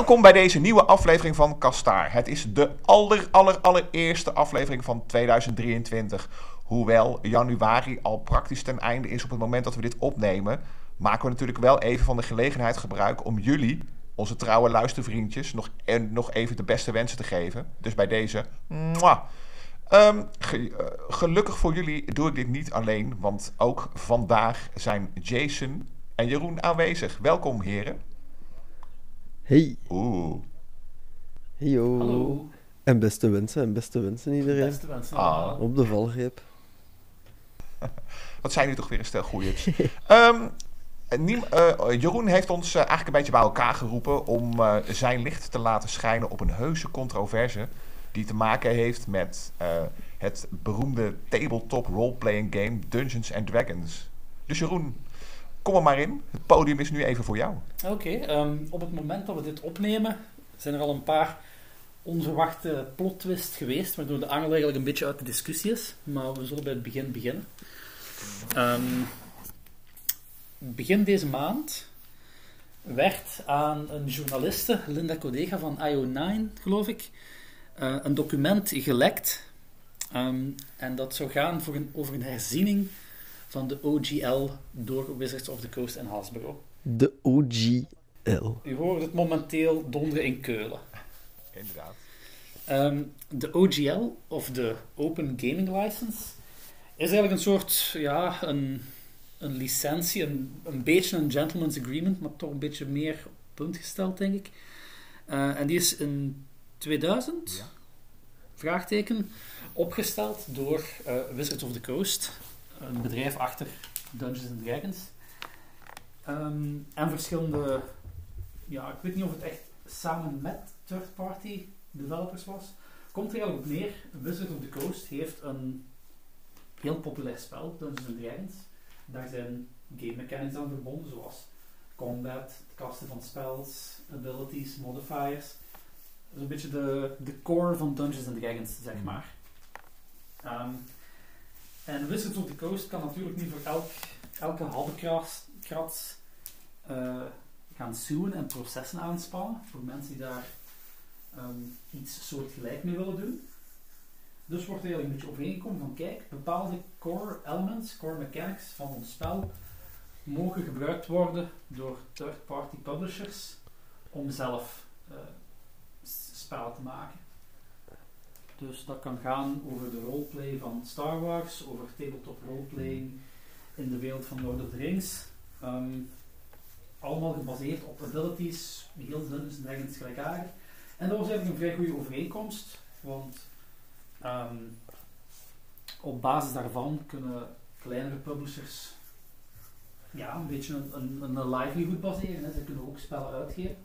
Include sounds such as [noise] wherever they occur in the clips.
Welkom bij deze nieuwe aflevering van Kastaar. Het is de aller, aller, allereerste aflevering van 2023. Hoewel januari al praktisch ten einde is op het moment dat we dit opnemen, maken we natuurlijk wel even van de gelegenheid gebruik om jullie, onze trouwe luistervriendjes, nog, en nog even de beste wensen te geven. Dus bij deze, mwah. Ge, uh, gelukkig voor jullie doe ik dit niet alleen, want ook vandaag zijn Jason en Jeroen aanwezig. Welkom, heren. Hey. Oeh. Heyo. Hallo. En beste wensen, en beste wensen iedereen. Beste wensen. Ah. allemaal. Op de valgreep. [laughs] Wat zijn nu toch weer een stel goeiers. um, [laughs] Niem, uh, Jeroen heeft ons uh, eigenlijk een beetje bij elkaar geroepen om uh, zijn licht te laten schijnen op een heuse controverse die te maken heeft met het beroemde tabletop roleplaying game Dungeons and Dragons. Dus Jeroen, kom er maar in. Het podium is nu even voor jou. Oké, um, op het moment dat we dit opnemen zijn er al een paar onverwachte plot twists geweest, waardoor de angel eigenlijk een beetje uit de discussie is. Maar we zullen bij het begin beginnen. Um, begin deze maand werd aan een journaliste, Linda Codega van IO9, geloof ik, uh, een document gelekt. Um, en dat zou gaan voor een, over een herziening van de OGL door Wizards of the Coast en Hasbro. De OGL. U hoort het momenteel donderen in Keulen. Inderdaad. Um, de OGL, of de Open Gaming License, is eigenlijk een soort, ja, een, een licentie, een, een beetje een gentleman's agreement, maar toch een beetje meer op punt gesteld, denk ik. Uh, en die is in 2000, Ja. vraagteken, opgesteld door uh, Wizards of the Coast, een bedrijf achter Dungeons and Dragons. Um, en verschillende, ja, ik weet niet of het echt samen met third-party developers was. Komt er eigenlijk op neer, Wizards of the Coast heeft een heel populair spel, Dungeons and Dragons. Daar zijn game mechanics aan verbonden, zoals combat, het kasten van spells, abilities, modifiers. Dat is een beetje de, de core van Dungeons and Dragons, zeg maar. Um, en Wizards of the Coast kan natuurlijk niet voor elk, elke habbekrats uh, gaan suwen en processen aanspannen voor mensen die daar um, iets soortgelijk mee willen doen. Dus wordt er eigenlijk een beetje overeengekomen van kijk, bepaalde core elements, core mechanics van ons spel mogen gebruikt worden door third-party publishers om zelf uh, spellen te maken. Dus dat kan gaan over de roleplay van Star Wars, over tabletop roleplaying in de wereld van Lord of the Rings. Um, allemaal gebaseerd op abilities, heel Dungeons Dragons gelijkaardig. En dat was eigenlijk een vrij goede overeenkomst, want um, op basis daarvan kunnen kleinere publishers ja, een beetje een, een, een livelihood baseren. Hè. Ze kunnen ook spellen uitgeven.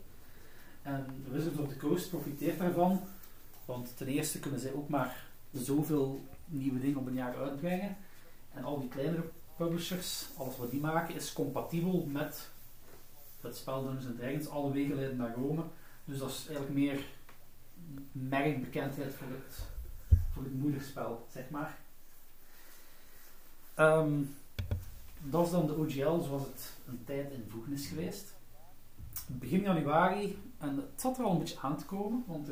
En Wizards of the Coast profiteert daarvan, want ten eerste kunnen zij ook maar zoveel nieuwe dingen op een jaar uitbrengen. En al die kleinere publishers, alles wat die maken, is compatibel met het spel Dungeons Dragons. Alle wegen leiden naar Rome. Dus dat is eigenlijk meer merkbekendheid voor het, voor het moederspel, zeg maar. Um, dat is dan de OGL zoals het een tijd in voegen is geweest. Begin januari, en het zat er al een beetje aan te komen, want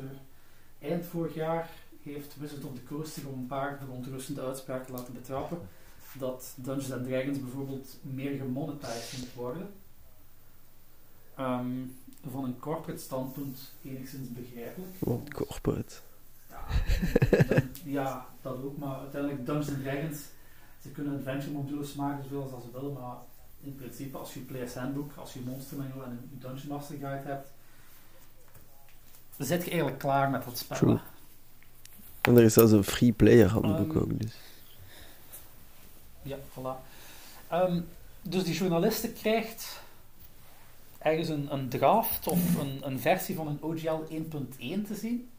eind vorig jaar heeft Wizard of the Coast zich op een paar verontrustende uitspraken laten betrappen dat Dungeons and Dragons bijvoorbeeld meer gemonetized moet worden. Um, van een corporate standpunt enigszins begrijpelijk. Want corporate. Ja, dat, [laughs] ja, dat ook, maar uiteindelijk Dungeons Dragons, ze kunnen adventure modules maken zoveel als ze willen, maar in principe als je Player's Handbook, als je Monster Manual en een Dungeon Master Guide hebt, dan zit je eigenlijk klaar met dat spel. True. En er is zelfs een free player handboek Um, ook, dus. Ja, voilà. Um, dus die journaliste krijgt ergens een, een draft of een, een versie van een OGL 1.1 te zien.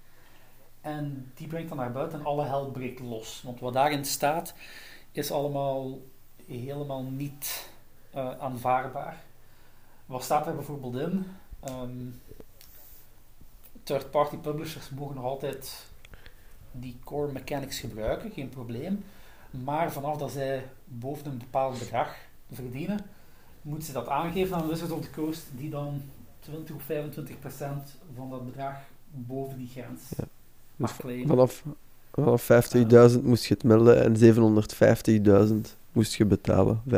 En die brengt dan naar buiten en alle hel breekt los. Want wat daarin staat, is allemaal helemaal niet uh, aanvaardbaar. Wat staat er bijvoorbeeld in? Um, Third-party publishers mogen nog altijd die core mechanics gebruiken, geen probleem. Maar vanaf dat zij boven een bepaald bedrag verdienen, moeten ze dat aangeven aan Wizards of the Coast, die dan 20 of 25 procent van dat bedrag boven die grens Ja. Dus vanaf, vanaf 50.000 moest je het melden en 750.000 moest je betalen, 25%.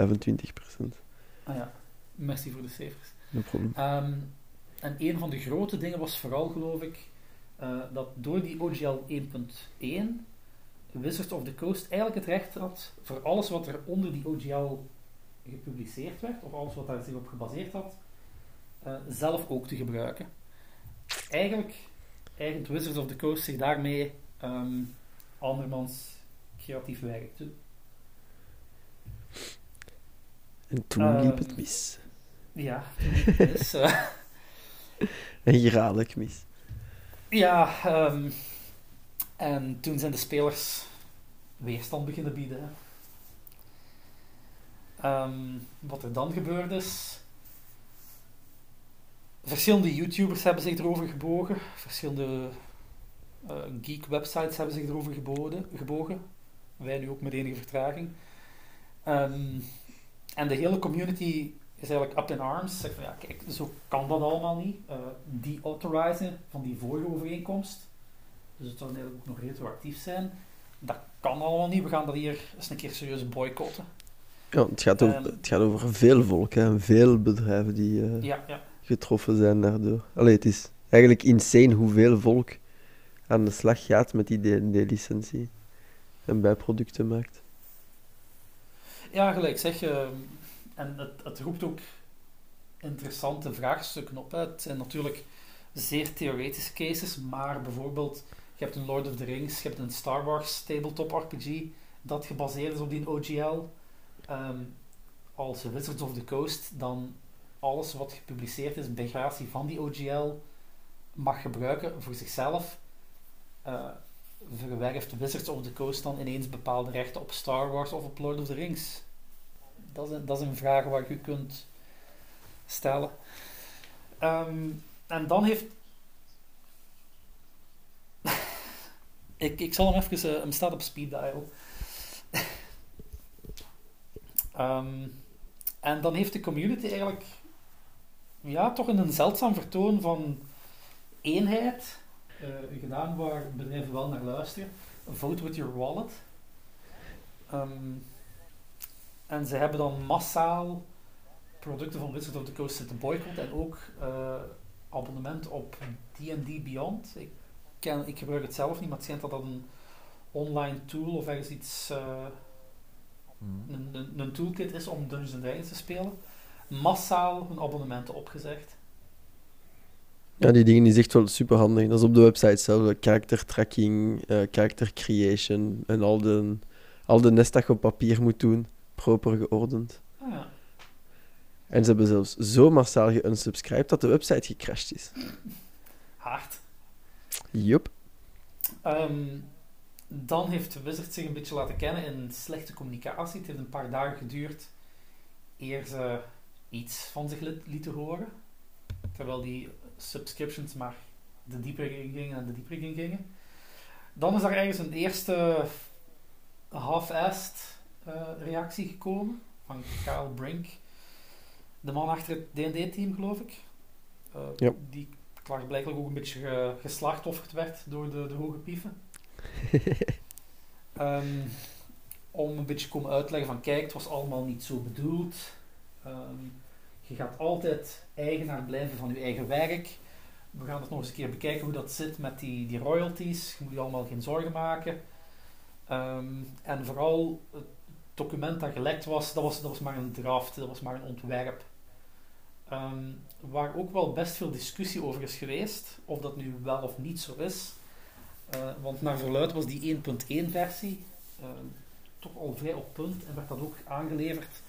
Ah ja, merci voor de cijfers. No probleem. En een van de grote dingen was vooral, geloof ik, eh, dat door die OGL 1.1 Wizards of the Coast eigenlijk het recht had voor alles wat er onder die OGL gepubliceerd werd, of alles wat daar zich op gebaseerd had, eh, zelf ook te gebruiken. Eigenlijk eigent Wizards of the Coast zich daarmee ehm andermans creatief werk toe. En toen liep Ehm. het mis. Ja, dus, [laughs] eh, [laughs] En geraadelijk mis. Ja, ehm, en toen zijn de spelers weerstand beginnen bieden. Ehm, wat er dan gebeurd is. Verschillende YouTubers hebben zich erover gebogen. Verschillende eh, geek-websites hebben zich erover geboden, gebogen. Wij nu ook met enige vertraging. Ehm, en de hele community is eigenlijk up in arms. Zegt van ja, kijk, zo kan dat allemaal niet. Eh die authorizen van die vorige overeenkomst. Dus het zou eigenlijk ook nog retroactief zijn. Dat kan allemaal niet. We gaan dat hier eens een keer serieus boycotten. Ja, het, gaat over, Ehm. het gaat over veel volk hè, en veel bedrijven die eh, Ja, ja. getroffen zijn daardoor. Allee, het is eigenlijk insane hoeveel volk aan de slag gaat met die D&D-licentie en bijproducten maakt. ja gelijk zeg je. En het, het roept ook interessante vraagstukken op. Het zijn natuurlijk zeer theoretische cases, maar bijvoorbeeld, je hebt een Lord of the Rings, je hebt een Star Wars tabletop RPG dat gebaseerd is op die OGL. Ehm, als Wizards of the Coast dan alles wat gepubliceerd is bij gratie van die OGL mag gebruiken voor zichzelf, eh, verwerft Wizards of the Coast dan ineens bepaalde rechten op Star Wars of op Lord of the Rings? Dat is, een- dat is een vraag waar je kunt stellen. Ehm, en dan heeft. [laughs] ik, ik zal hem even. eh, hem staat op speed dial. [laughs] Ehm, en dan heeft de community eigenlijk. Ja, toch in een zeldzaam vertoon van eenheid eh, gedaan waar bedrijven wel naar luisteren. Vote with your wallet. Ehm, en ze hebben dan massaal producten van Wizard of the Coast zitten boycotten en ook eh, abonnement op D&D Beyond. Ik, ken, ik gebruik het zelf niet, maar het schijnt dat dat een online tool of ergens iets, eh, Hmm. een, een, een toolkit is om Dungeons and Dragons te spelen. Massaal hun abonnementen opgezegd. Ja, die dingen is echt wel super handig. Dat is op de website zelf. Character tracking, eh character creation en al de, al de nest dat je op papier moet doen, proper geordend. Ah, ja. En ze hebben zelfs zo massaal geunsubscribed dat de website gecrashed is. Hard. Yup. Ehm, dan heeft Wizard zich een beetje laten kennen in slechte communicatie. Het heeft een paar dagen geduurd eer ze iets van zich liet- lieten horen. Terwijl die subscriptions maar de dieper in gingen en de dieper in gingen. Dan is er ergens een eerste half-assed reactie gekomen van Kyle Brink, de man achter het D&D-team, geloof ik. Eh, Ja. Die klaarblijkelijk ook een beetje ge- geslachtofferd werd door de, de hoge pieven. [laughs] Ehm, om een beetje komen uitleggen van kijk, het was allemaal niet zo bedoeld. Ehm, je gaat altijd eigenaar blijven van je eigen werk. We gaan het nog eens een keer bekijken hoe dat zit met die, die royalties. Je moet je allemaal geen zorgen maken. Ehm, en vooral het document dat gelekt was, dat was, maar een draft, dat was maar een ontwerp. Ehm, waar ook wel best veel discussie over is geweest, of dat nu wel of niet zo is. Eh, want naar verluid was die 1.1 versie ehm, toch al vrij op punt en werd dat ook aangeleverd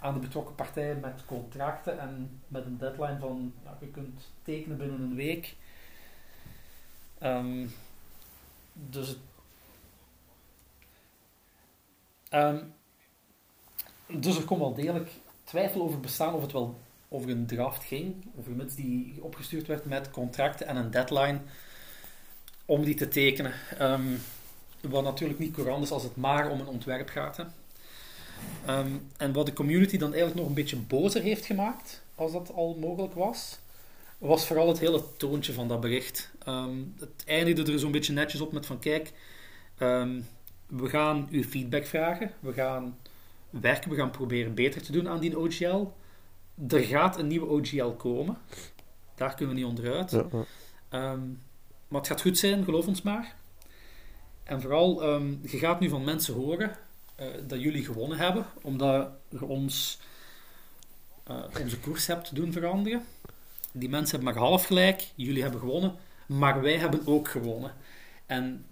aan de betrokken partijen met contracten en met een deadline van je kunt tekenen binnen een week. Ehm, dus dus er kon wel degelijk twijfel over bestaan of het wel over een draft ging, vermits die opgestuurd werd met contracten en een deadline om die te tekenen. Ehm, wat natuurlijk niet courant is als het maar om een ontwerp gaat. Hè. Ehm, en wat de community dan eigenlijk nog een beetje bozer heeft gemaakt, als dat al mogelijk was, was vooral het hele toontje van dat bericht. Ehm, het eindigde er zo'n beetje netjes op met van kijk, we gaan uw feedback vragen, we gaan werken, we gaan proberen beter te doen aan die OGL. Er gaat een nieuwe OGL komen. Daar kunnen we niet onderuit. Ja, ja. Ehm, maar het gaat goed zijn, geloof ons maar. En vooral, ehm, je gaat nu van mensen horen eh, dat jullie gewonnen hebben, omdat je ons eh, onze koers hebt doen veranderen. Die mensen hebben maar half gelijk, jullie hebben gewonnen, maar wij hebben ook gewonnen. En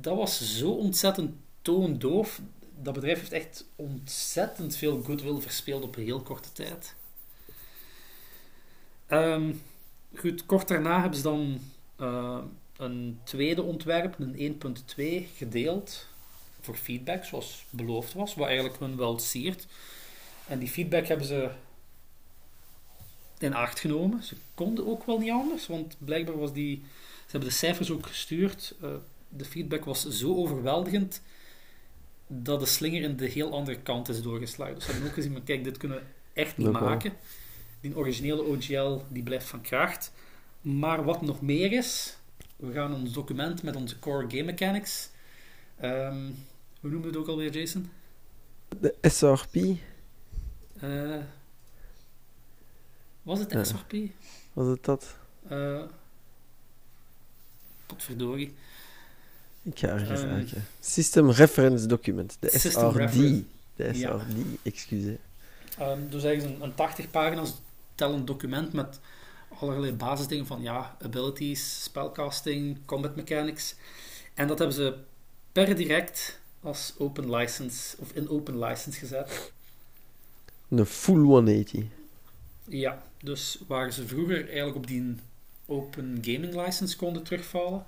dat was zo ontzettend toondoof. Dat bedrijf heeft echt ontzettend veel goodwill verspeeld op een heel korte tijd. Ehm, goed, kort daarna hebben ze dan eh, een tweede ontwerp, een 1.2, gedeeld voor feedback, zoals beloofd was, wat eigenlijk hun wel siert. En die feedback hebben ze in acht genomen. Ze konden ook wel niet anders, want blijkbaar was die... Ze hebben de cijfers ook gestuurd. Eh, de feedback was zo overweldigend dat de slinger in de heel andere kant is doorgeslagen. Dus ze hebben ook gezien, maar kijk, dit kunnen we echt niet maken. Die originele OGL die blijft van kracht. Maar wat nog meer is, we gaan ons document met onze core game mechanics. ehm, hoe noemen we het ook alweer, Jason? De SRP, Eh, was het Ja. SRP? was het dat? Eh potverdorie. Ik ga ergens Ehm. System Reference Document, de System SRD. Reference- De Ja. SRD, excuseer. Ehm, dus eigenlijk een, een 80 pagina's tellend document met allerlei basisdingen van ja, abilities, spellcasting, combat mechanics. En dat hebben ze per direct als open license of in open license gezet. Een full 180. Ja, dus waar ze vroeger eigenlijk op die open gaming license konden terugvallen,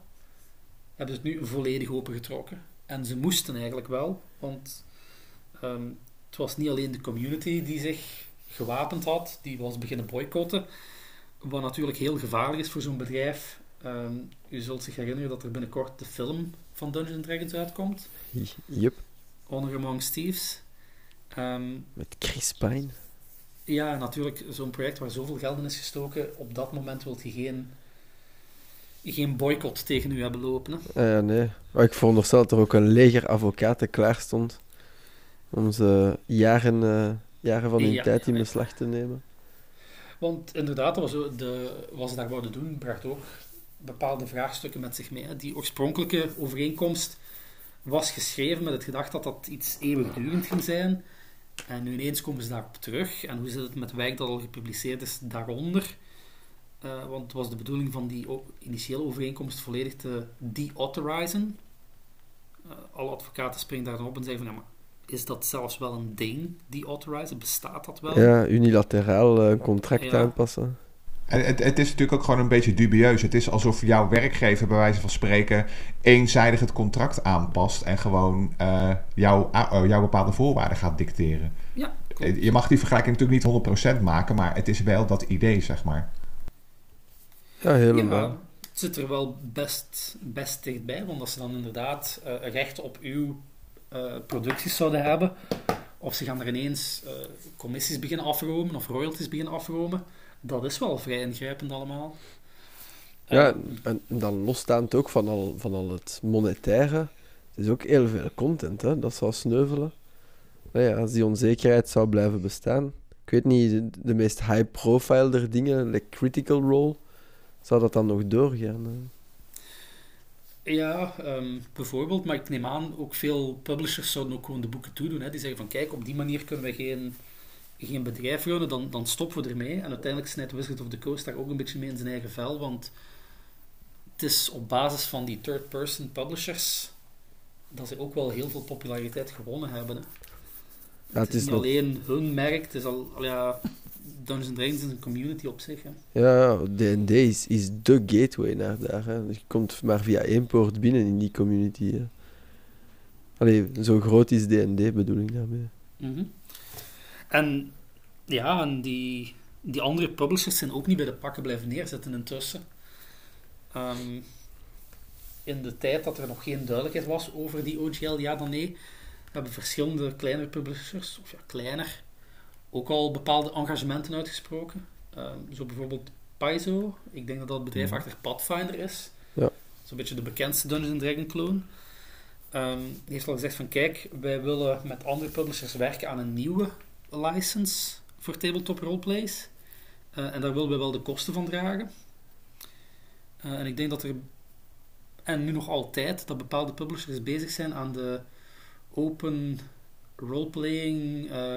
hebben ze het nu volledig opengetrokken. En ze moesten eigenlijk wel, want ehm, het was niet alleen de community die zich gewapend had, die was beginnen boycotten, wat natuurlijk heel gevaarlijk is voor zo'n bedrijf. Ehm, u zult zich herinneren dat er binnenkort de film van Dungeons Dragons uitkomt, Jup, Honor Among Thieves. Ehm, met Chris Pine. Ja, natuurlijk, zo'n project waar zoveel geld in is gestoken, op dat moment wilt je geen, geen boycott tegen u hebben lopen. Hè? Ja, nee. Maar ik veronderstel dat er ook een leger advocaten klaar stond om ze jaren, eh, jaren van hun Ja, tijd in beslag te nemen. Want inderdaad, wat ze, de, wat ze daar wouden doen, bracht ook bepaalde vraagstukken met zich mee. Die oorspronkelijke overeenkomst was geschreven met het gedacht dat dat iets eeuwigdurend ging zijn. En nu ineens komen ze daarop terug. En hoe zit het met werk dat al gepubliceerd is daaronder? Eh, want het was de bedoeling van die initiële overeenkomst volledig te de-authorizen. Eh, alle advocaten springen daar dan op en zeggen van, ja, maar is dat zelfs wel een ding, de-authorizen? Bestaat dat wel? Ja, unilateraal eh, een contract Ja. aanpassen. En het, het is natuurlijk ook gewoon een beetje dubieus. Het is alsof jouw werkgever, bij wijze van spreken, eenzijdig het contract aanpast en gewoon eh, jouw, jouw bepaalde voorwaarden gaat dicteren. Ja, klopt. Je mag die vergelijking natuurlijk niet 100% maken, maar het is wel dat idee, zeg maar. Ja, helemaal. Ja, het zit er wel best, best dichtbij, want als ze dan inderdaad eh, recht op uw eh, producties zouden hebben, of ze gaan er ineens eh, commissies beginnen afromen of royalties beginnen afromen, dat is wel vrij ingrijpend allemaal. Ja, en dan losstaand ook van al, van al het monetaire. Het is ook heel veel content, hè, dat zou sneuvelen. Nou ja, als die onzekerheid zou blijven bestaan. Ik weet niet, de, meest high-profile der dingen, like Critical Role, zou dat dan nog doorgaan? hè? Ja, ehm, bijvoorbeeld, maar ik neem aan, ook veel publishers zouden ook gewoon de boeken toedoen. Hè. Die zeggen van, kijk, op die manier kunnen we geen, geen bedrijf runnen, dan, dan stoppen we ermee. En uiteindelijk snijdt Wizard of the Coast daar ook een beetje mee in zijn eigen vel, want het is op basis van die third-person publishers dat ze ook wel heel veel populariteit gewonnen hebben. Hè. Ja, het, is niet nog- alleen hun merk, het is al, al ja, Dungeons Dragons is een community op zich. Hè. Ja, D&D is, is de gateway naar daar. Hè. Je komt maar via één poort binnen in die community. Hè. Allee, zo groot is D&D, bedoel ik daarmee. Mhm. En ja, en die, die andere publishers zijn ook niet bij de pakken blijven neerzetten intussen. Ehm, in de tijd dat er nog geen duidelijkheid was over die OGL, ja dan nee, hebben verschillende kleinere publishers, of ja, kleiner, ook al bepaalde engagementen uitgesproken. Ehm, zo bijvoorbeeld Paizo. Ik denk dat dat het bedrijf Mhm. achter Pathfinder is. Ja. Zo'n beetje de bekendste Dungeons Dragon clone. Ehm, die heeft al gezegd van kijk, wij willen met andere publishers werken aan een nieuwe license voor tabletop roleplays. Eh, en daar willen we wel de kosten van dragen. Eh, en ik denk dat er, en nu nog altijd, dat bepaalde publishers bezig zijn aan de Open Roleplaying eh,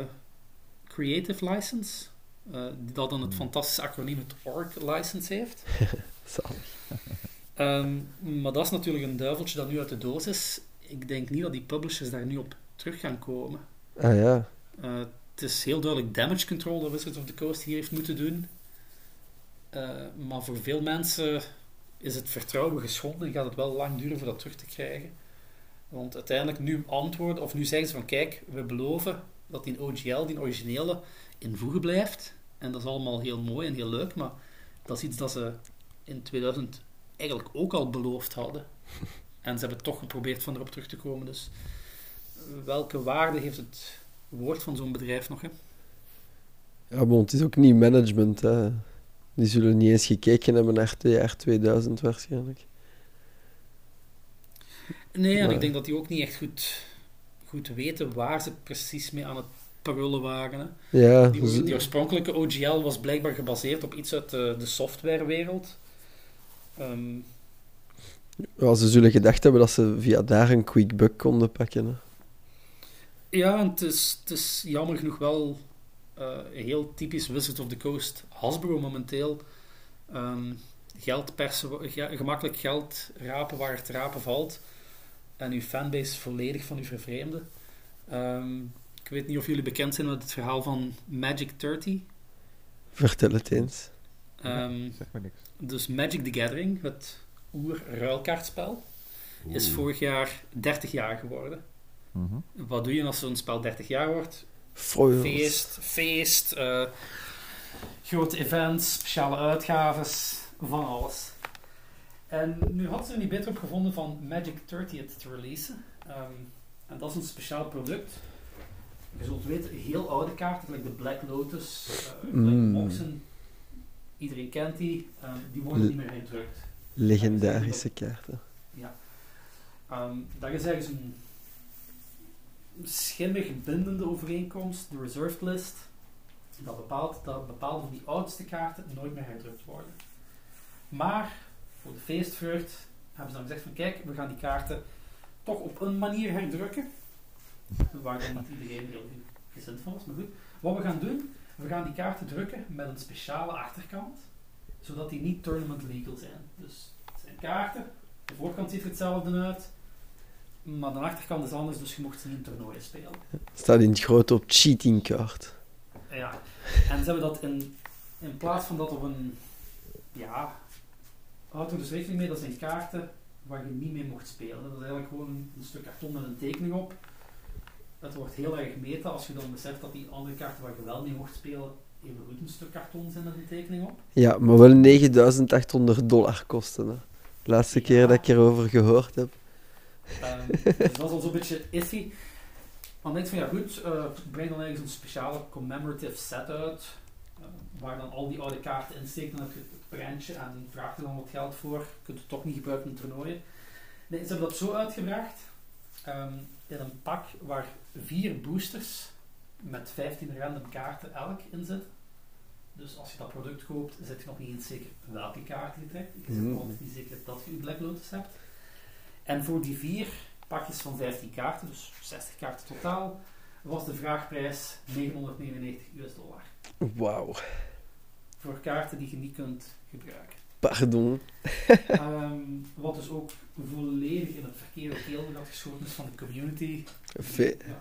Creative License. eh, die dat dan het Hmm. fantastische acroniem het ORC license heeft. [laughs] Zalig. [laughs] Ehm, maar dat is natuurlijk een duiveltje dat nu uit de doos is. Ik denk niet dat die publishers daar nu op terug gaan komen. Ah ja. Eh, het is heel duidelijk damage control dat Wizards of the Coast hier heeft moeten doen. Eh, maar voor veel mensen is het vertrouwen geschonden en gaat het wel lang duren voor dat terug te krijgen. Want uiteindelijk nu antwoorden, of nu zeggen ze van kijk, we beloven dat die OGL, die originele, in voegen blijft. En dat is allemaal heel mooi en heel leuk, maar dat is iets dat ze in 2000 eigenlijk ook al beloofd hadden. [laughs] En ze hebben toch geprobeerd van erop terug te komen. Dus eh, welke waarde heeft het woord van zo'n bedrijf nog? Hè? Ja, maar het is ook niet management. Hè. Die zullen niet eens gekeken hebben naar het jaar 2000 waarschijnlijk. Nee, en ik denk dat die ook niet echt goed, goed weten waar ze precies mee aan het prullen waren. Hè. Ja, Die, ze- die oorspronkelijke OGL was blijkbaar gebaseerd op iets uit de, de softwarewereld. Ja, ze zullen gedacht hebben dat ze via daar een quick konden pakken. Hè. ja, en het is, het is jammer genoeg wel eh, heel typisch Wizard of the Coast Hasbro momenteel. Ehm, geld persen, ge- gemakkelijk geld rapen waar het rapen valt. En uw fanbase volledig van u vervreemden. Ehm, ik weet niet of jullie bekend zijn met het verhaal van Magic 30. Vertel het eens. Ehm, Zeg maar niks. dus Magic the Gathering, het oer-ruilkaartspel, is vorig jaar 30 jaar geworden. Mhm. Wat doe je als zo'n spel 30 jaar wordt? Foils. Feest, feest, eh, grote events, speciale uitgaves, van alles. En nu had ze beter op gevonden van Magic 30th te releasen. Ehm, en dat is een speciaal product. Je zult weten, heel oude kaarten, like de Black Lotus, eh Black Mm. Moxen, iedereen kent die, ehm, die worden niet meer gedrukt. Legendarische kaarten. Ehm, dat is ergens een schimmig bindende overeenkomst, de reserved list, dat bepaalt dat bepaalde van die oudste kaarten nooit meer herdrukt worden. Maar voor de feestvreugd hebben ze dan gezegd van kijk, we gaan die kaarten toch op een manier herdrukken, waar dan niet iedereen heel gezind van was, maar goed. Wat we gaan doen, we gaan die kaarten drukken met een speciale achterkant, zodat die niet tournament legal zijn. Dus het zijn kaarten, de voorkant ziet er hetzelfde uit, maar de achterkant is anders, dus je mocht ze niet in toernooien spelen. Staat in het groot op cheating card. Ja, en ze hebben dat in, in plaats van dat op een, ja, houd er dus rekening mee, dat zijn kaarten waar je niet mee mocht spelen. Dat is eigenlijk gewoon een, stuk karton met een tekening op. Het wordt heel erg meta als je dan beseft dat die andere kaarten waar je wel mee mocht spelen, even goed een stuk karton zijn met een tekening op. Ja, maar wel 9800 dollar kosten. Hè. De laatste keer dat ik erover gehoord heb. Ehm, [laughs] dus dat is al zo'n beetje iffy. Maar dan denk je van ja goed, eh, breng dan ergens een speciale commemorative set uit. eh, waar dan al die oude kaarten in steken. Dan heb je prentje en vraag er dan wat geld voor. Je kunt het toch niet gebruiken in toernooien. Nee, ze hebben dat zo uitgebracht. ehm, in een pak waar vier boosters met 15 random kaarten elk in zitten. Dus als je dat product koopt, zit je nog niet eens zeker welke kaarten je trekt. Ik zeg Mm. altijd niet zeker dat je je Black Lotus hebt. En voor die vier pakjes van 15 kaarten, dus 60 kaarten totaal, was de vraagprijs 999 US dollar. Wauw. Voor kaarten die je niet kunt gebruiken. Pardon. Ehm, wat dus ook volledig in het verkeerde keelgat geschoten is van de community. Ve- Ja.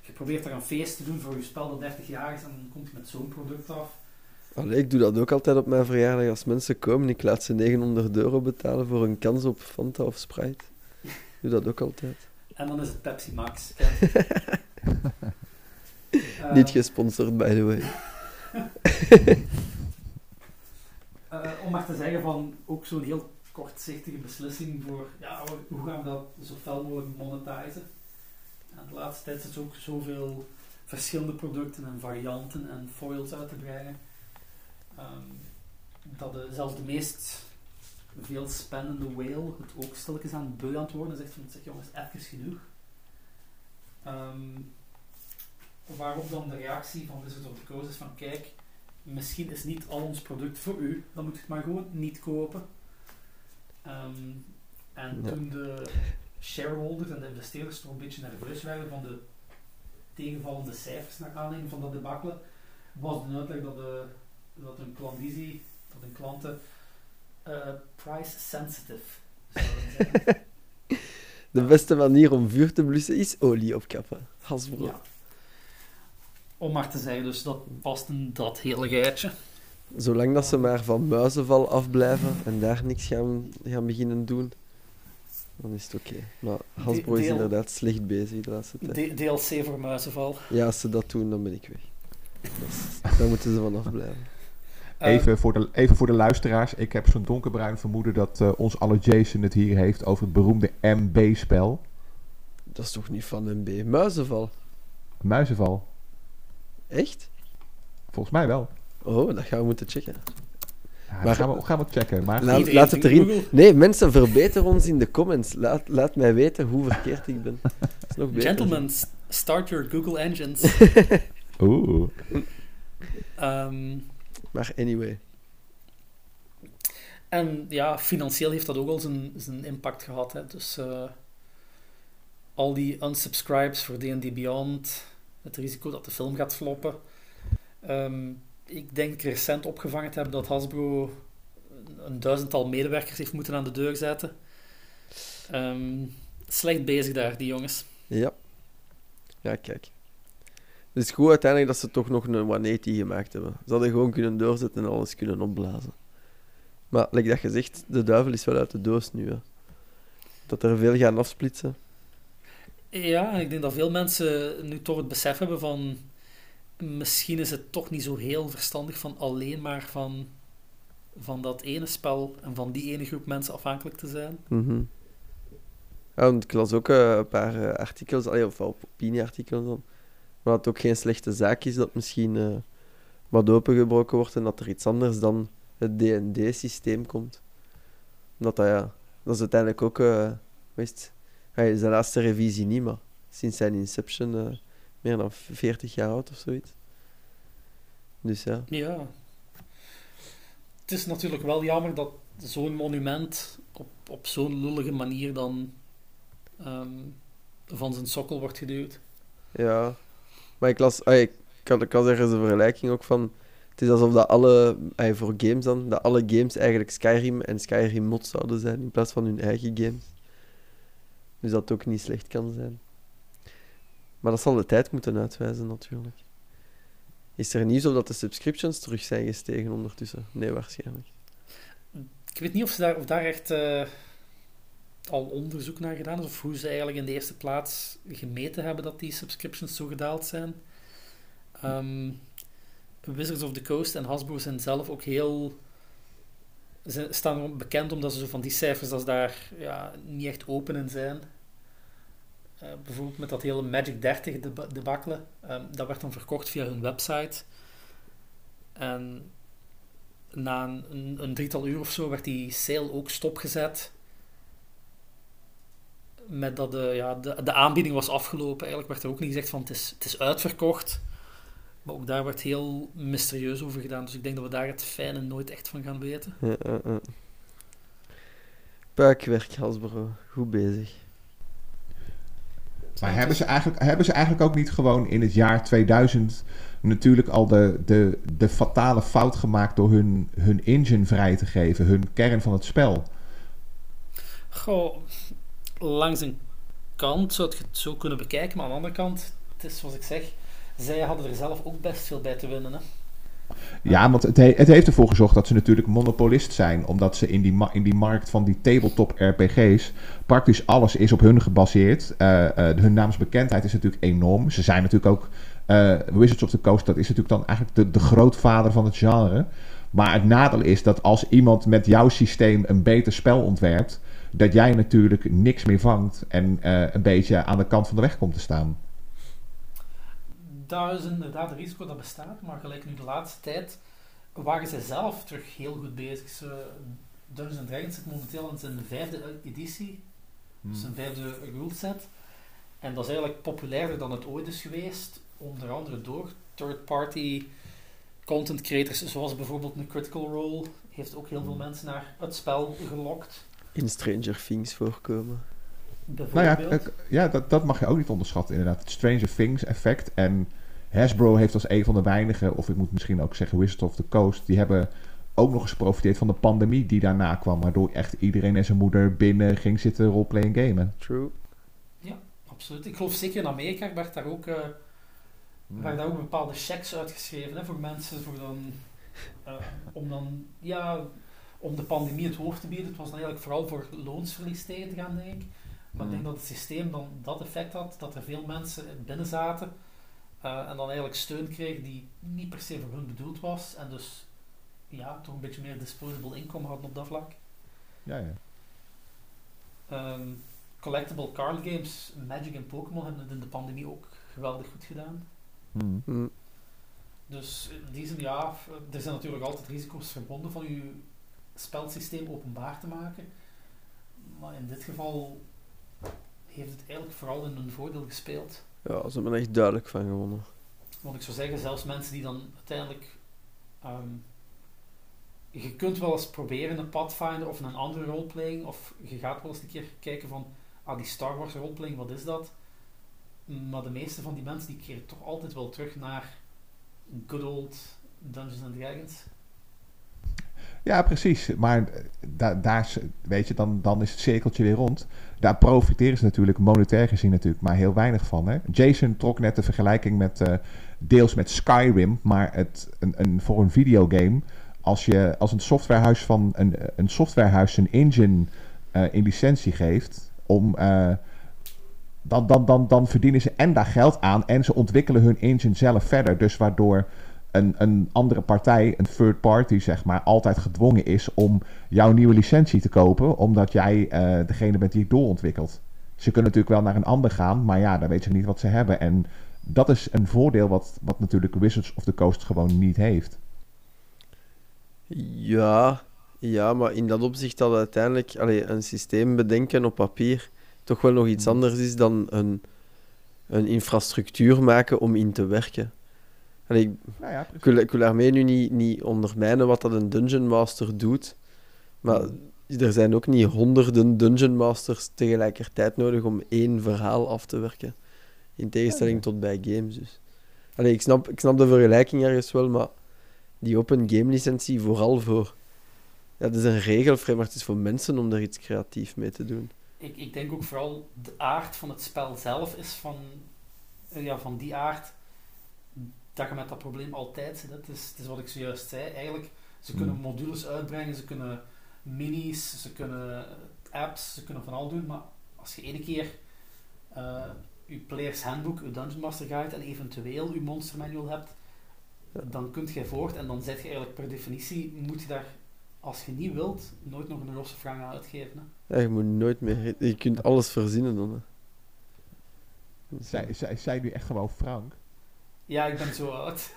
Je probeert daar een feest te doen voor je spel dat 30 jaar is en dan komt je met zo'n product af. Allee, ik doe dat ook altijd op mijn verjaardag. Als mensen komen, ik laat ze 900 euro betalen voor een kans op Fanta of Sprite. Ik doe dat ook altijd. En dan is het Pepsi Max. [laughs] Niet Ehm, gesponsord, by the way. [laughs] Eh, om maar te zeggen van ook zo'n heel kortzichtige beslissing voor ja, hoe gaan we dat zo fel mogelijk monetizen. En de laatste tijd is ook zoveel verschillende producten en varianten en foils uit te brengen. Ehm, dat zelfs de meest veel spannende whale het ook stilletjes aan beu aan het worden zegt van zeg jongens, even genoeg. Ehm, waarop dan de reactie van Wizard of the Coast is van kijk, misschien is niet al ons product voor u, dan moet je het maar gewoon niet kopen. Ehm, en Ja. toen de shareholders en de investeerders toch een beetje nerveus werden van de tegenvallende cijfers naar aanleiding van dat debakkelen, was de uitleg dat, de, dat een klandizie, dat een klanten eh, price sensitive zouden zijn. [laughs] De beste manier om vuur te blussen is olie opkappen. Hasbro. ja. Om maar te zeggen, dus dat past in dat hele geitje. Zolang dat ze maar van muizenval afblijven en daar niks gaan, gaan beginnen doen, dan is het oké. Maar Hasbro is inderdaad slecht bezig de laatste tijd. DLC voor muizenval. Ja, als ze dat doen, dan ben ik weg. Is- daar moeten ze van afblijven. Eh, Even voor, de, even voor de luisteraars. Ik heb zo'n donkerbruin vermoeden dat eh, ons alle Jason het hier heeft over het beroemde MB-spel. Dat is toch niet van MB? Muizenval? Muizenval. Echt? Volgens mij wel. Oh, dat gaan we moeten checken. Ja, Maar- gaan, we, gaan we checken. Maar Laat, Iedereen laat het erin. Google. Nee, mensen, verbeter ons in de comments. Laat, laat mij weten hoe verkeerd ik ben. Dat is nog beter. Gentlemen, start your Google engines. [laughs] Oeh. Ehm, Maar anyway. en ja, financieel heeft dat ook al zijn, zijn impact gehad. Hè. Dus eh, al die unsubscribes voor D&D Beyond, het risico dat de film gaat floppen. Ehm, ik denk recent opgevangen te hebben dat Hasbro een, duizendtal medewerkers heeft moeten aan de deur zetten. Ehm, slecht bezig daar, die jongens. Ja. Ja, kijk. Het is goed uiteindelijk dat ze toch nog een 180 gemaakt hebben. Ze hadden gewoon kunnen doorzetten en alles kunnen opblazen. Maar, like dat gezegd, de duivel is wel uit de doos nu. Hè. Dat er veel gaan afsplitsen. Ja, ik denk dat veel mensen nu toch het besef hebben van misschien is het toch niet zo heel verstandig van alleen maar van, van dat ene spel en van die ene groep mensen afhankelijk te zijn. Mhm. Ja, ik las ook eh, een paar eh, artikels, allee, of op opinieartikels dan. Maar dat het ook geen slechte zaak is dat misschien eh wat opengebroken wordt en dat er iets anders dan het D&D-systeem komt. Omdat dat, ja, dat is uiteindelijk ook, hij is de laatste revisie niet, maar sinds zijn Inception eh, meer dan 40 jaar oud of zoiets. Dus ja. Ja. Het is natuurlijk wel jammer dat zo'n monument op, op zo'n lullige manier dan ehm, van zijn sokkel wordt geduwd. Ja, maar ik las, ah, ik, had, ik had ergens een vergelijking ook van. Het is alsof dat alle, ah, voor games dan, dat alle games eigenlijk Skyrim en Skyrim mod zouden zijn in plaats van hun eigen games. Dus dat ook niet slecht kan zijn. Maar dat zal de tijd moeten uitwijzen, natuurlijk. Is er nieuws of dat de subscriptions terug zijn gestegen ondertussen? Nee, waarschijnlijk. Ik weet niet of, ze daar, of daar echt eh, al onderzoek naar gedaan is, of hoe ze eigenlijk in de eerste plaats gemeten hebben dat die subscriptions zo gedaald zijn. Ehm, Wizards of the Coast en Hasbro zijn zelf ook heel... Ze staan bekend omdat ze zo van die cijfers als daar ja, niet echt open in zijn. Eh, bijvoorbeeld met dat hele Magic 30 deba- debakkelen. Ehm, dat werd dan verkocht via hun website. En na een, een, drietal uur of zo werd die sale ook stopgezet. Met dat de, ja, de, de aanbieding was afgelopen. Eigenlijk werd er ook niet gezegd van het is, het is uitverkocht. Maar ook daar werd heel mysterieus over gedaan. Dus ik denk dat we daar het fijne nooit echt van gaan weten. Ja, ja, ja. Puikwerk, Hasbro. Goed bezig. Maar hebben ze, eigenlijk, hebben ze eigenlijk ook niet gewoon in het jaar 2000 natuurlijk al de, de, de fatale fout gemaakt door hun, hun engine vrij te geven, hun kern van het spel? Goh, langs een kant zou je het zo kunnen bekijken. Maar aan de andere kant, het is zoals ik zeg, zij hadden er zelf ook best veel bij te winnen. Hè? Ja, want het, he- het heeft ervoor gezorgd dat ze natuurlijk monopolist zijn. Omdat ze in die, in die markt van die tabletop RPG's praktisch alles is op hun gebaseerd. Eh, eh, hun naamsbekendheid is natuurlijk enorm. Ze zijn natuurlijk ook... eh, Wizards of the Coast, dat is natuurlijk dan eigenlijk de, de grootvader van het genre. Maar het nadeel is dat als iemand met jouw systeem een beter spel ontwerpt... dat jij natuurlijk niks meer vangt en een beetje aan de kant van de weg komt te staan. Dat is inderdaad een risico dat bestaat, maar gelijk nu de laatste tijd waren zij zelf terug heel goed bezig. Ze, Dungeons Dragons zit momenteel in zijn vijfde editie, Hmm. zijn vijfde ruleset. En dat is eigenlijk populairder dan het ooit is geweest, onder andere door third-party content creators, zoals bijvoorbeeld een Critical Role, heeft ook heel veel Hmm. mensen naar het spel gelokt. In Stranger Things voorkomen. Nou ja, ik- ja dat, dat mag je ook niet onderschatten, inderdaad. Het Stranger Things effect. En Hasbro heeft als een van de weinigen, of ik moet misschien ook zeggen Wizard of the Coast, die hebben ook nog eens geprofiteerd van de pandemie die daarna kwam. Waardoor echt iedereen en zijn moeder binnen ging zitten roleplaying gamen. True. Absoluut. Ik geloof zeker in Amerika werd daar ook, eh, werden daar ook bepaalde checks uitgeschreven hè, voor mensen voor dan, eh, om dan ja, om de pandemie het hoofd te bieden. Het was dan eigenlijk vooral voor loonsverlies tegen te gaan, denk ik. Maar ik denk Hmm. dat het systeem dan dat effect had, dat er veel mensen binnen zaten eh, en dan eigenlijk steun kregen die niet per se voor hun bedoeld was. En dus ja, toch een beetje meer disposable income hadden op dat vlak. Ja, ja. Ehm, collectible card games, Magic en Pokémon hebben het in de pandemie ook geweldig goed gedaan. Hmm. Hm. Dus in die zin, ja, er zijn natuurlijk altijd risico's verbonden van je spelsysteem openbaar te maken. Maar in dit geval heeft het eigenlijk vooral in hun voordeel gespeeld. Ja, ze hebben er echt duidelijk van gewonnen. Want ik zou zeggen, zelfs mensen die dan uiteindelijk... ehm, je kunt wel eens proberen een Pathfinder of een andere roleplaying, of je gaat wel eens een keer kijken van, ah, die Star Wars roleplaying, wat is dat? Maar de meeste van die mensen die keren toch altijd wel terug naar good old Dungeons and Dragons. Ja, precies. Maar eh, da daar, weet je, dan, dan is het cirkeltje weer rond. Daar profiteren ze natuurlijk monetair gezien natuurlijk maar heel weinig van. Hè? Jason trok net de vergelijking met eh, deels met Skyrim, maar het, een, een, voor een videogame, als je als een softwarehuis van een, een softwarehuis een engine eh, in licentie geeft om dan, dan, dan, dan verdienen ze en daar geld aan en ze ontwikkelen hun engine zelf verder. Dus waardoor een, een andere partij, een third party zeg maar, altijd gedwongen is om jouw nieuwe licentie te kopen, omdat jij eh, degene bent die het doorontwikkelt. Ze kunnen natuurlijk wel naar een ander gaan, maar ja, dan weet je niet wat ze hebben. En dat is een voordeel wat, wat natuurlijk Wizards of the Coast gewoon niet heeft. Ja, ja, maar in dat opzicht dat uiteindelijk allee, een systeem bedenken op papier toch wel nog iets Hmm. anders is dan een, een infrastructuur maken om in te werken. Ik, Nou ja, ik, wil, ik wil daarmee nu niet, niet ondermijnen wat dat een Dungeon Master doet, maar er zijn ook niet honderden Dungeon Masters tegelijkertijd nodig om één verhaal af te werken. In tegenstelling Ja, tot bij games dus. Allee, ik, snap, ik snap de vergelijking ergens wel, maar die open game licentie vooral voor... Ja, dat is een regelvrij, maar het is voor mensen om er iets creatief mee te doen. Ik, ik denk ook vooral de aard van het spel zelf is van, ja, van die aard dat je met dat probleem altijd zit. Het is, het is wat ik zojuist zei. Eigenlijk, ze kunnen Hmm. modules uitbrengen, ze kunnen minis, ze kunnen apps, ze kunnen van al doen. Maar als je ene keer eh, je Players Handbook, je Dungeon Master Guide en eventueel je Monster Manual hebt, dan kunt je voort en dan zet je eigenlijk per definitie, moet je daar, als je niet wilt, nooit nog een rosse frank aan uitgeven. Hè. Ja, je moet nooit meer... Je kunt alles verzinnen dan. hè. Zij, zij, zij nu echt gewoon Frank. Ja, ik ben zo oud. [laughs]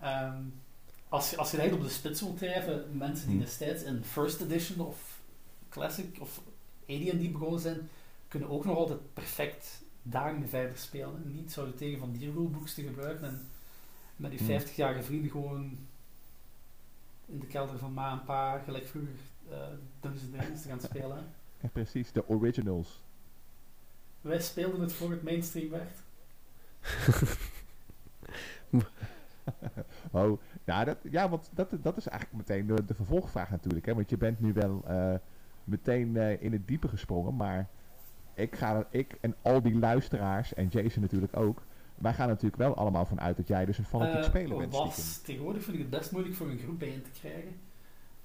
Ehm, als, je, als je op de spits wilt drijven, mensen die Hmm. destijds in First Edition of Classic of AD&D begonnen zijn, kunnen ook nog altijd perfect daarmee verder spelen. Niet zouden tegen van die rulebooks te gebruiken en met die Hmm. 50-jarige vrienden gewoon in de kelder van ma en pa, gelijk vroeger, uh, Dungeons Dragons te gaan spelen. Ja, precies, de originals. Wij speelden het voor het mainstream [laughs] werd. Oh, ja, dat, ja want dat, dat is eigenlijk meteen de, de vervolgvraag natuurlijk. Hè? Want je bent nu wel eh, meteen eh, in het diepe gesprongen. Maar ik, ga ik en al die luisteraars, en Jason natuurlijk ook... Wij gaan natuurlijk wel allemaal van uit dat jij dus een fanatiek Eh, speler bent. was. stiekem. Tegenwoordig vind ik het best moeilijk voor een groep bijeen te krijgen.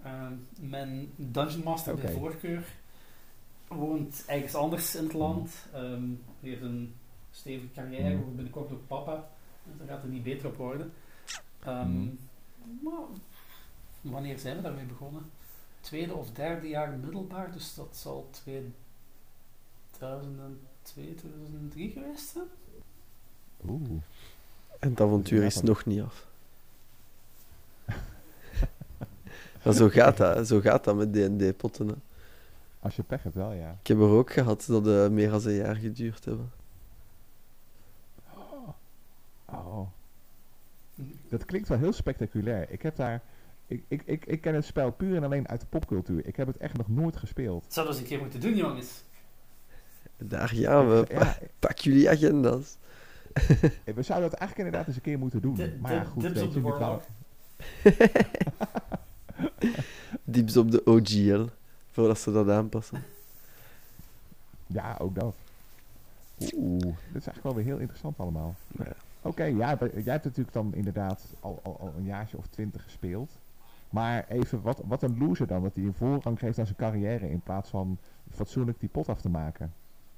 Ehm, mijn Dungeon Master bij Oké. voorkeur woont ergens anders in het land. Ehm heeft een stevige carrière, wordt binnenkort ook papa. Dus daar gaat het niet beter op worden. Ehm. Maar wanneer zijn we daarmee begonnen? Tweede of derde jaar middelbaar, dus dat zal 2002, 2003 geweest zijn. Oeh. En het avontuur is nog niet af. [laughs] maar zo gaat dat, zo gaat dat met D&D-potten. Als je pech hebt wel, ja. Ik heb er ook gehad dat eh, meer dan een jaar geduurd hebben. Oh. Dat klinkt wel heel spectaculair. Ik heb daar... Ik, ik, ik, ik ken het spel puur en alleen uit de popcultuur. Ik heb het echt nog nooit gespeeld. Dat zouden we eens een keer moeten doen, jongens. Daar gaan we. Ja, [laughs] Pak jullie agenda's. [laughs] we zouden dat eigenlijk inderdaad eens een keer moeten doen. Maar ja, goed, dips weet op je, de warlock. [laughs] Dieps op de OGL. Voordat ze dat aanpassen. Ja, ook dat. Oeh, dat is eigenlijk wel weer heel interessant allemaal. Ja. Oké, ja, jij hebt natuurlijk dan inderdaad al, al, al een jaartje of twintig gespeeld. Maar even, wat, wat een loser dan, dat hij een voorrang geeft aan zijn carrière in plaats van fatsoenlijk die pot af te maken.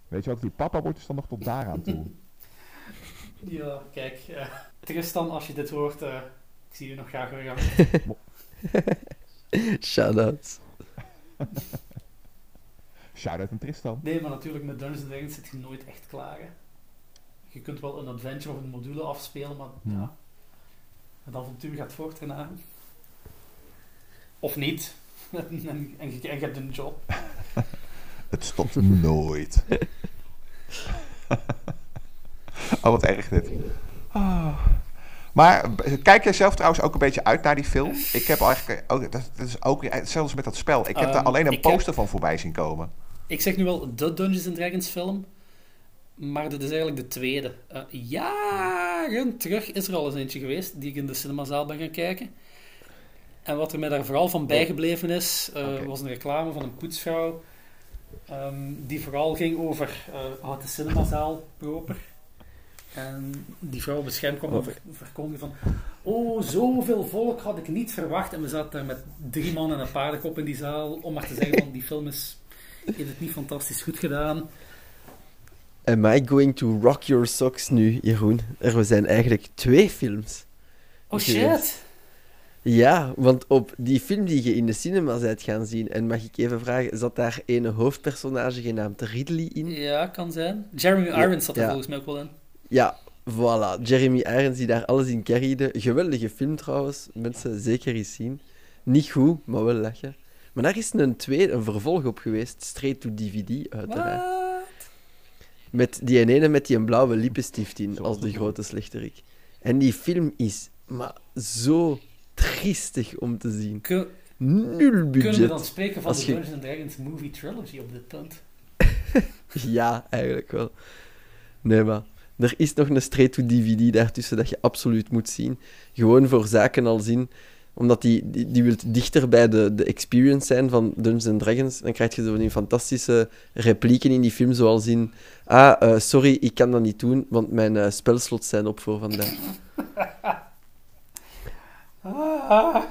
Weet je wat, die papa wordt dus dan nog tot daaraan toe. [laughs] Ja, kijk. eh, Tristan, als je dit hoort, eh, ik zie je nog graag weer aan. [laughs] [laughs] Shout-out aan Tristan. Nee, maar natuurlijk met Dungeons Dragons zit je nooit echt klaar. hè. Je kunt wel een adventure of een module afspelen, maar Hmm. ja, het avontuur gaat voort erna. Of niet. [laughs] en, en, en je, en je hebt een job. [laughs] Het stopt nooit. oh, wat erg dit. Ah. Maar kijk jij zelf trouwens ook een beetje uit naar die film? Ik heb eigenlijk ook, dat, dat is ook hetzelfde als met dat spel. Ik heb daar Ehm, alleen een heb- poster van voorbij zien komen. Ik zeg nu wel de Dungeons Dragons film, maar dit is eigenlijk de tweede. Eh, jaren terug is er al eens eentje geweest die ik in de cinemazaal ben gaan kijken. En wat er mij daar vooral van bijgebleven is, eh, was een reclame van een poetsvrouw. ehm, die vooral ging over eh had de cinemazaal proper. En die vrouw op het scherm kwam Oh. verkondigen van Oh, zoveel volk had ik niet verwacht. En we zaten daar met drie man en een paardenkop in die zaal. Om maar te zeggen van die film is, heeft het niet fantastisch goed gedaan. Am I going to rock your socks nu, Jeroen? Er zijn eigenlijk twee films. Oh shit! Ja, want op die film die je in de cinema bent gaan zien, en mag ik even vragen, zat daar een hoofdpersonage genaamd Ridley in? Ja, kan zijn. Jeremy Irons zat er Ja. volgens mij ook wel in. Ja, voilà. Jeremy Irons die daar alles in carriede. Geweldige film trouwens. Mensen zeker eens zien. Niet goed, maar wel lachen. Maar daar is een tweede, een vervolg op geweest. Straight to DVD, uiteraard. Wat? Met die ene met die een blauwe lippenstift in, als de de grote slechterik. En die film is maar zo triestig om te zien. Kun- Nul kunnen we budget. dan spreken van Als de je- Dungeons Dragons movie trilogy op dit punt? [laughs] Ja, eigenlijk wel. Nee, maar er is nog een straight-to-DVD daartussen dat je absoluut moet zien. Gewoon voor zaken al zien. Omdat die, die, die wilt dichter bij de, de experience zijn van Dungeons Dragons. Dan krijg je zo die fantastische replieken in die film, zoals in... Ah, eh, sorry, ik kan dat niet doen, want mijn eh, spelslots zijn op voor vandaag. [laughs] Ah.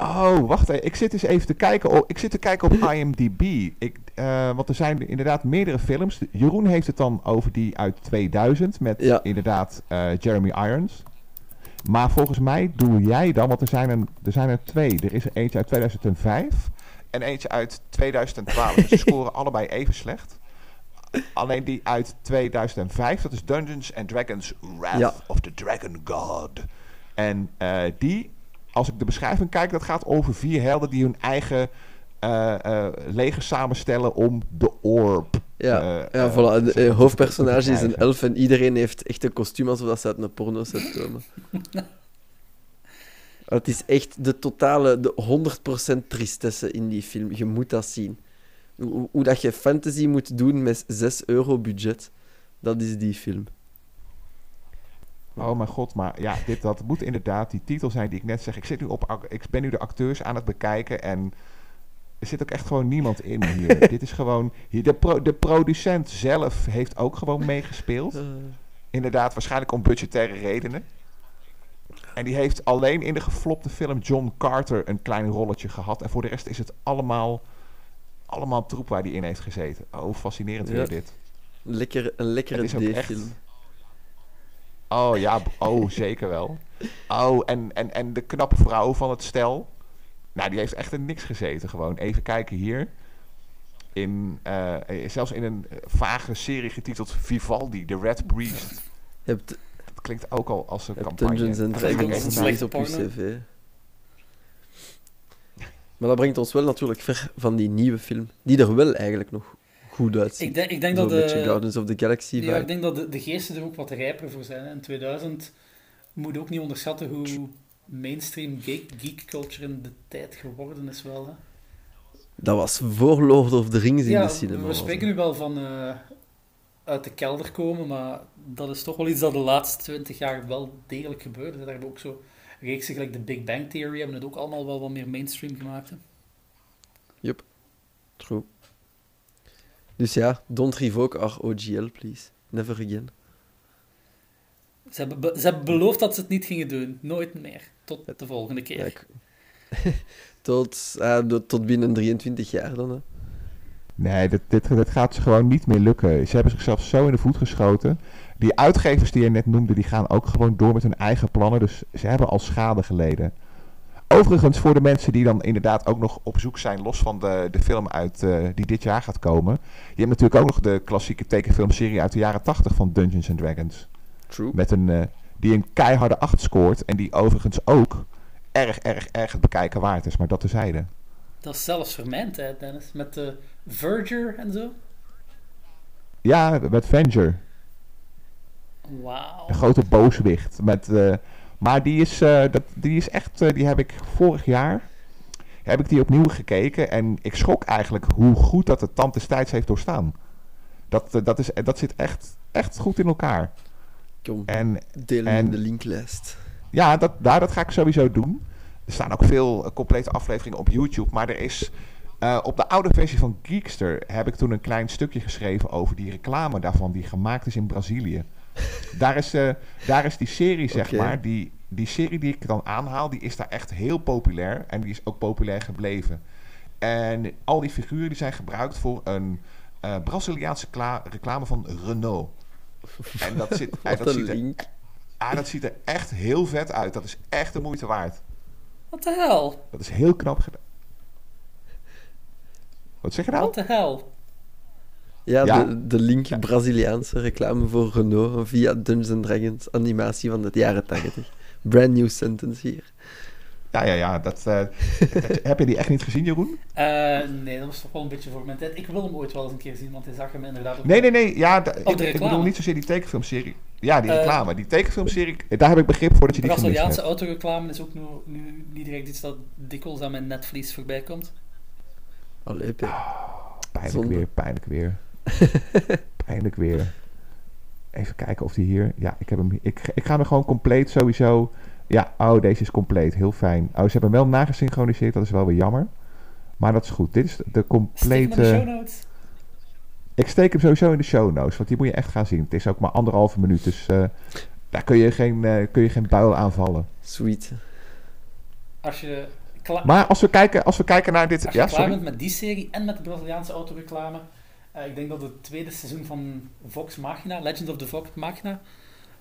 Oh, wacht even. Ik zit eens even te kijken op, ik zit te kijken op IMDb. Ik, eh, want er zijn inderdaad meerdere films. Jeroen heeft het dan over die uit 2000 met Ja. inderdaad eh, Jeremy Irons. Maar volgens mij doe jij dan, want er zijn, er, er zijn er twee. Er is er eentje uit 2005. En eentje uit 2012. dus ze [laughs] scoren allebei even slecht. Alleen die uit 2005, dat is Dungeons and Dragons Wrath Ja. of the Dragon God. En eh, die, als ik de beschrijving kijk, dat gaat over vier helden die hun eigen eh, eh, leger samenstellen om de orb. Ja, eh, ja voilà. De hoofdpersonage is een elf en iedereen heeft echt een kostuum alsof dat ze uit een porno-set komen. [laughs] Het is echt de totale, de 100% tristesse in die film. Je moet dat zien. Hoe, hoe dat je fantasy moet doen met 6 euro budget, dat is die film. Oh mijn god, maar ja, dit, dat moet inderdaad die titel zijn die ik net zeg. Ik, zit nu op, ik ben nu de acteurs aan het bekijken en er zit ook echt gewoon niemand in hier. [laughs] dit is gewoon... Hier, de, pro, de producent zelf heeft ook gewoon meegespeeld. Eh, Inderdaad, waarschijnlijk om budgettaire redenen. En die heeft alleen in de geflopte film John Carter een klein rolletje gehad. En voor de rest is het allemaal, allemaal troep waar die in heeft gezeten. Oh, fascinerend Ja. weer dit. lekker, een lekkere D-film. Oh ja, oh zeker wel. Oh, en, en, en de knappe vrouw van het stel. Nou, die heeft echt in niks gezeten gewoon. Even kijken hier. In, eh, eh, zelfs in een eh, vage serie getiteld Vivaldi, The Red Priest. Je hebt, Het Dat klinkt ook al als een campagne. Dungeons and Dragons slechte op je cv. Maar dat brengt ons wel natuurlijk ver van die nieuwe film, die er wel eigenlijk nog goed uitziet. Ik denk, ik denk dat de, Guardians of the Galaxy ja, vibe. ik denk dat de, de geesten er ook wat rijper voor zijn. hè. In 2000 moet je ook niet onderschatten hoe mainstream geek, geek culture in de tijd geworden is wel. Hè. Dat was voor Lord of the Rings in ja, de cinema. we spreken nu wel van eh, uit de kelder komen, maar dat is toch wel iets dat de laatste 20 jaar wel degelijk gebeurde. Daar hebben we ook zo reeksen gelijk de Big Bang Theory hebben het ook allemaal wel wat meer mainstream gemaakt. Hè. True. Dus ja, don't revoke our OGL, please. Never again. Ze hebben, be- ze hebben beloofd dat ze het niet gingen doen. Nooit meer. Tot de volgende keer. Ja, ik- [laughs] tot, do- tot binnen 23 jaar dan. Hè. Nee, dit, dit, dit gaat ze gewoon niet meer lukken. Ze hebben zichzelf zo in de voet geschoten. Die uitgevers die je net noemde, die gaan ook gewoon door met hun eigen plannen. Dus ze hebben al schade geleden. Overigens, voor de mensen die dan inderdaad ook nog op zoek zijn, los van de, de film uit, eh, die dit jaar gaat komen. Je hebt natuurlijk ook nog de klassieke tekenfilmserie uit de jaren 80 van Dungeons and Dragons. True. Met een, eh, die een keiharde 8 scoort. En die overigens ook erg, erg, erg het bekijken waard is. Maar dat tezijde. Dat is zelfs mijn tijd, Dennis. Met de Verger en zo. Ja, met Venger. Wauw. Een grote booswicht. Met, eh, maar die is, eh, dat, die is echt, eh, die heb ik vorig jaar, heb ik die opnieuw gekeken. En ik schrok eigenlijk hoe goed dat het tand destijds heeft doorstaan. Dat, eh, dat, is, dat zit echt, echt goed in elkaar. Kom, En in de linklijst. ja, dat, daar, dat ga ik sowieso doen. Er staan ook veel complete afleveringen op YouTube. Maar er is op de oude versie van Geekster heb ik toen een klein stukje geschreven over die reclame daarvan die gemaakt is in Brazilië. Daar is, eh, daar is die serie, zeg maar, die, die serie die ik dan aanhaal, die is daar echt heel populair. En die is ook populair gebleven. En al die figuren die zijn gebruikt voor een eh, Braziliaanse reclame van Renault. En dat, zit, [laughs] en dat, een ziet er, ah, dat ziet er echt heel vet uit. Dat is echt de moeite waard. Wat de hel? Dat is heel knap gedaan. Wat zeg je nou? Wat de hel? Ja, Ja. De, de link Braziliaanse reclame voor Renault via Dungeons Dragons animatie van de jaren 80. Brand new sentence hier. Ja, ja, ja. Dat, eh, dat- heb je die echt niet gezien, Jeroen? Eh, nee, dat was toch wel een beetje voor mijn tijd. Ik wil hem ooit wel eens een keer zien, want hij zag hem inderdaad ook... Nee, nee, nee. Ja, ik, bedoel niet zozeer die tekenfilmserie. Ja, die Eh, reclame. Die tekenfilmserie, daar heb ik begrip voor dat je die gemist Braziliaanse hebt. autoreclame is ook nu, nu niet direct iets dat dikwijls aan mijn netvlies voorbij komt. Allee, P. Pijnlijk zonde. weer, pijnlijk weer. [laughs] pijnlijk weer. Even kijken of die hier... Ja, ik, heb hem, ik, ik ga hem gewoon compleet sowieso... Ja, oh, deze is compleet. Heel fijn. Oh, ze hebben hem wel nagesynchroniseerd. Dat is wel weer jammer. Maar dat is goed. Dit is de complete... in de show notes. Ik steek hem sowieso in de show notes, want die moet je echt gaan zien. Het is ook maar anderhalve minuut, dus eh, daar kun je, geen, eh, kun je geen buil aanvallen. Sweet. Als je, kla- Maar als we kijken, als we kijken naar dit... als je Ja, klaar sorry. bent met die serie en met de Braziliaanse autoreclame, eh, ik denk dat het tweede seizoen van Vox Machina, Legend of the Vox Machina,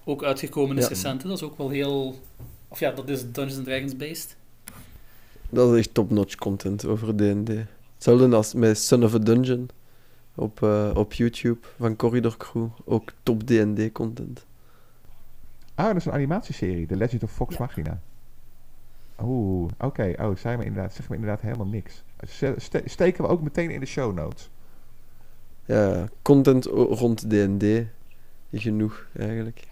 ook uitgekomen is Ja. recent. hè. Dat is ook wel heel... Of ja, dat is Dungeons and Dragons based. Dat is echt top-notch content over D&D. Hetzelfde als met Son of a Dungeon op, eh, op YouTube van Corridor Crew. Ook top D&D content. Ah, dat is een animatieserie, The Legend of Fox Ja. Machina. Oeh, oké. Oh, zei me inderdaad, zeg me inderdaad helemaal niks. Ste- ste- steken we ook meteen in de show notes. Ja, content rond D&D. Genoeg, eigenlijk.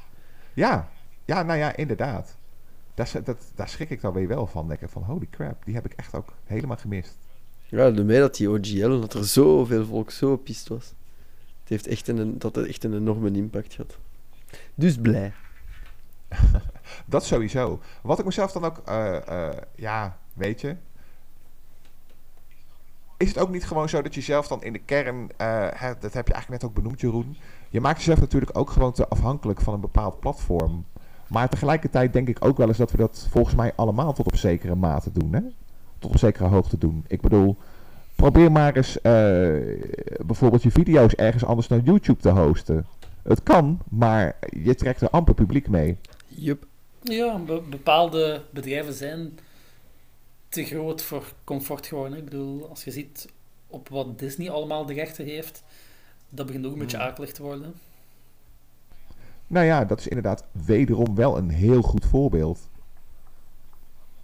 Ja, ja, nou ja, inderdaad. Daar, dat, daar schrik ik dan weer wel van. Denk ik van, holy crap, die heb ik echt ook helemaal gemist. Ja, de mij dat die OGL, dat er zoveel volk zo pist was. Het heeft echt een, dat het echt een enorme impact gehad. Dus blij. [laughs] Dat sowieso. Wat ik mezelf dan ook, eh, eh, ja, weet je. Is het ook niet gewoon zo dat je zelf dan in de kern, eh, hè, dat heb je eigenlijk net ook benoemd, Jeroen. Je maakt jezelf natuurlijk ook gewoon te afhankelijk van een bepaald platform. Maar tegelijkertijd denk ik ook wel eens dat we dat volgens mij allemaal tot op zekere mate doen, hè? Tot op zekere hoogte doen. Ik bedoel, probeer maar eens eh, bijvoorbeeld je video's ergens anders dan YouTube te hosten. Het kan, maar je trekt er amper publiek mee. Jup. Ja, be- bepaalde bedrijven zijn te groot voor comfort geworden. Ik bedoel, als je ziet op wat Disney allemaal de rechten heeft, dat begint ook een beetje akelig te worden. Nou ja, dat is inderdaad wederom wel een heel goed voorbeeld.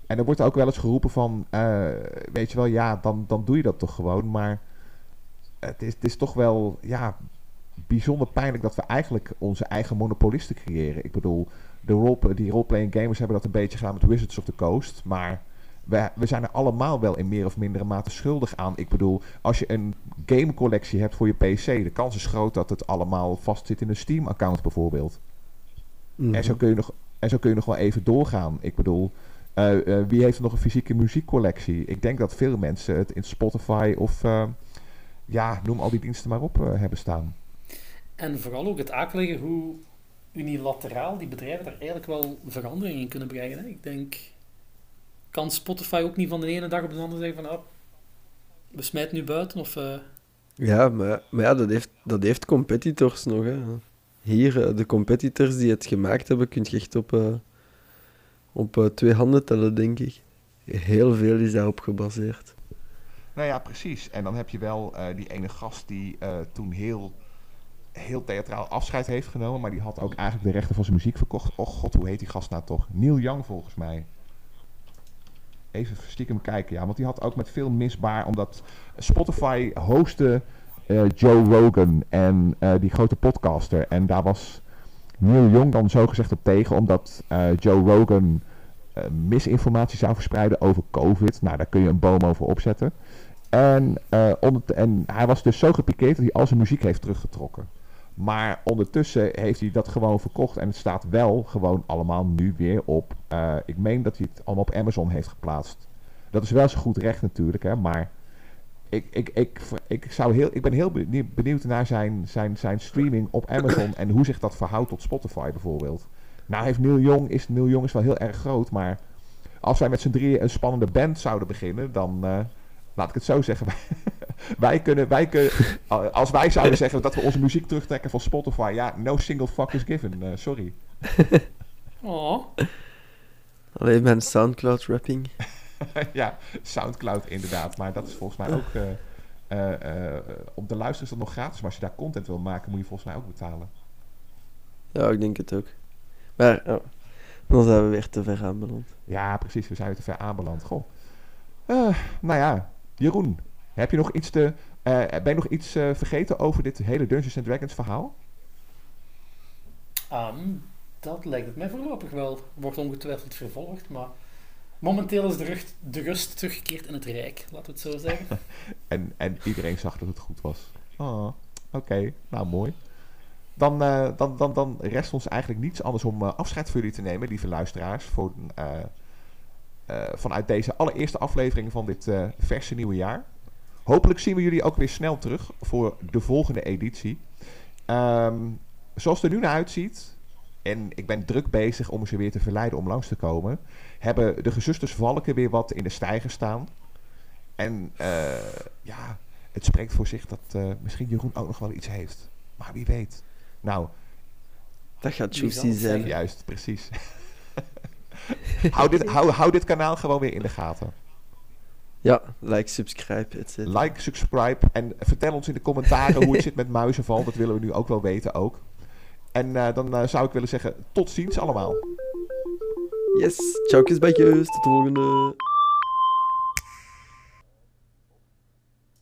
En er wordt ook wel eens geroepen van, eh, weet je wel, ja, dan, dan doe je dat toch gewoon. Maar het is, het is toch wel, ja, bijzonder pijnlijk dat we eigenlijk onze eigen monopolisten creëren. Ik bedoel, de role, die roleplaying gamers hebben dat een beetje gedaan met Wizards of the Coast. Maar we, we zijn er allemaal wel in meer of mindere mate schuldig aan. Ik bedoel, als je een gamecollectie hebt voor je PC, de kans is groot dat het allemaal vastzit in een Steam-account bijvoorbeeld. Mhm. En, zo kun je nog, en zo kun je nog wel even doorgaan. Ik bedoel, eh, eh, wie heeft er nog een fysieke muziekcollectie? Ik denk dat veel mensen het in Spotify of eh, ja, noem al die diensten maar op eh, hebben staan. En vooral ook het akelige hoe unilateraal die bedrijven daar eigenlijk wel verandering in kunnen brengen. Hè? Ik denk, kan Spotify ook niet van de ene dag op de andere zeggen van, ah, we smijten nu buiten? Of, eh, Ja, maar, maar ja, dat heeft, dat heeft competitors nog. Hè. Hier, eh, de competitors die het gemaakt hebben, kun je echt op, eh, op twee handen tellen, denk ik. Heel veel is daarop gebaseerd. Nou ja, precies. En dan heb je wel eh, die ene gast die eh, toen heel, heel theatraal afscheid heeft genomen. Maar die had ook Eigenlijk de rechten van zijn muziek verkocht. Oh god, hoe heet die gast nou toch? Neil Young volgens mij. Even stiekem kijken, ja. Want die had ook met veel misbaar, omdat Spotify hostte eh, Joe Rogan en eh, die grote podcaster. En daar was Neil Young dan zogezegd op tegen, omdat eh, Joe Rogan misinformatie zou verspreiden over COVID. Nou, daar kun je een boom over opzetten. En, en hij was dus zo gepikeerd dat hij al zijn muziek heeft teruggetrokken. Maar ondertussen heeft hij dat gewoon verkocht. En het staat wel gewoon allemaal nu weer op. eh, ik meen dat hij het allemaal op Amazon heeft geplaatst. Dat is wel zijn goed recht natuurlijk, hè. Maar ik, ik, ik, ik, zou heel, ik ben heel benie- benieuwd naar zijn, zijn, zijn streaming op Amazon. En hoe zich dat verhoudt tot Spotify bijvoorbeeld. Nou heeft Neil Young, is, Neil Young is wel heel erg groot. Maar als wij met z'n drieën een spannende band zouden beginnen, dan... eh, laat ik het zo zeggen. [laughs] wij kunnen, wij kunnen, [laughs] als wij zouden zeggen dat we onze muziek terugtrekken van Spotify, ja, no single fuck is given. eh, sorry. [laughs] oh, Alleen mijn Soundcloud-rapping. ja, Soundcloud inderdaad. Maar dat is volgens mij ook. eh eh, eh, op de luister is dat nog gratis. Maar als je daar content wil maken, moet je volgens mij ook betalen. Ja, ik denk het ook. Maar ja, dan zijn we weer te ver aanbeland. Ja, precies. We zijn weer te ver aanbeland. Goh. Eh, nou ja, Jeroen, heb je nog iets te. eh, ben je nog iets eh, vergeten over dit hele Dungeons and Dragons verhaal? Ehm, dat lijkt het mij voorlopig wel. Wordt ongetwijfeld vervolgd, maar momenteel is de, rust, de rust teruggekeerd in het Rijk, laten we het zo zeggen. [laughs] En, en iedereen zag dat het goed was. Oh, oké. Nou, mooi. Dan, eh, dan, dan, dan rest ons eigenlijk niets anders om afscheid voor jullie te nemen, lieve luisteraars. Voor, vanuit deze allereerste aflevering van dit eh, verse nieuwe jaar. Hopelijk zien we jullie ook weer snel terug voor de volgende editie. Ehm, zoals het er nu naar uitziet, en ik ben druk bezig om ze weer te verleiden om langs te komen, hebben de gezusters Valken weer wat in de stijger staan. En eh, ja, het spreekt voor zich dat eh, misschien Jeroen ook nog wel iets heeft. Maar wie weet. Nou, Dat gaat juicy zijn. juist, precies. [laughs] [laughs] hou, dit, hou, hou dit kanaal gewoon weer in de gaten. Ja, like, subscribe, etc. Like, subscribe en vertel ons in de commentaren hoe het [laughs] zit met muizenval. Dat willen we nu ook wel weten ook. En eh, dan eh, zou ik willen zeggen, tot ziens allemaal. Yes, ciao, kusbijkjes. Tot de volgende.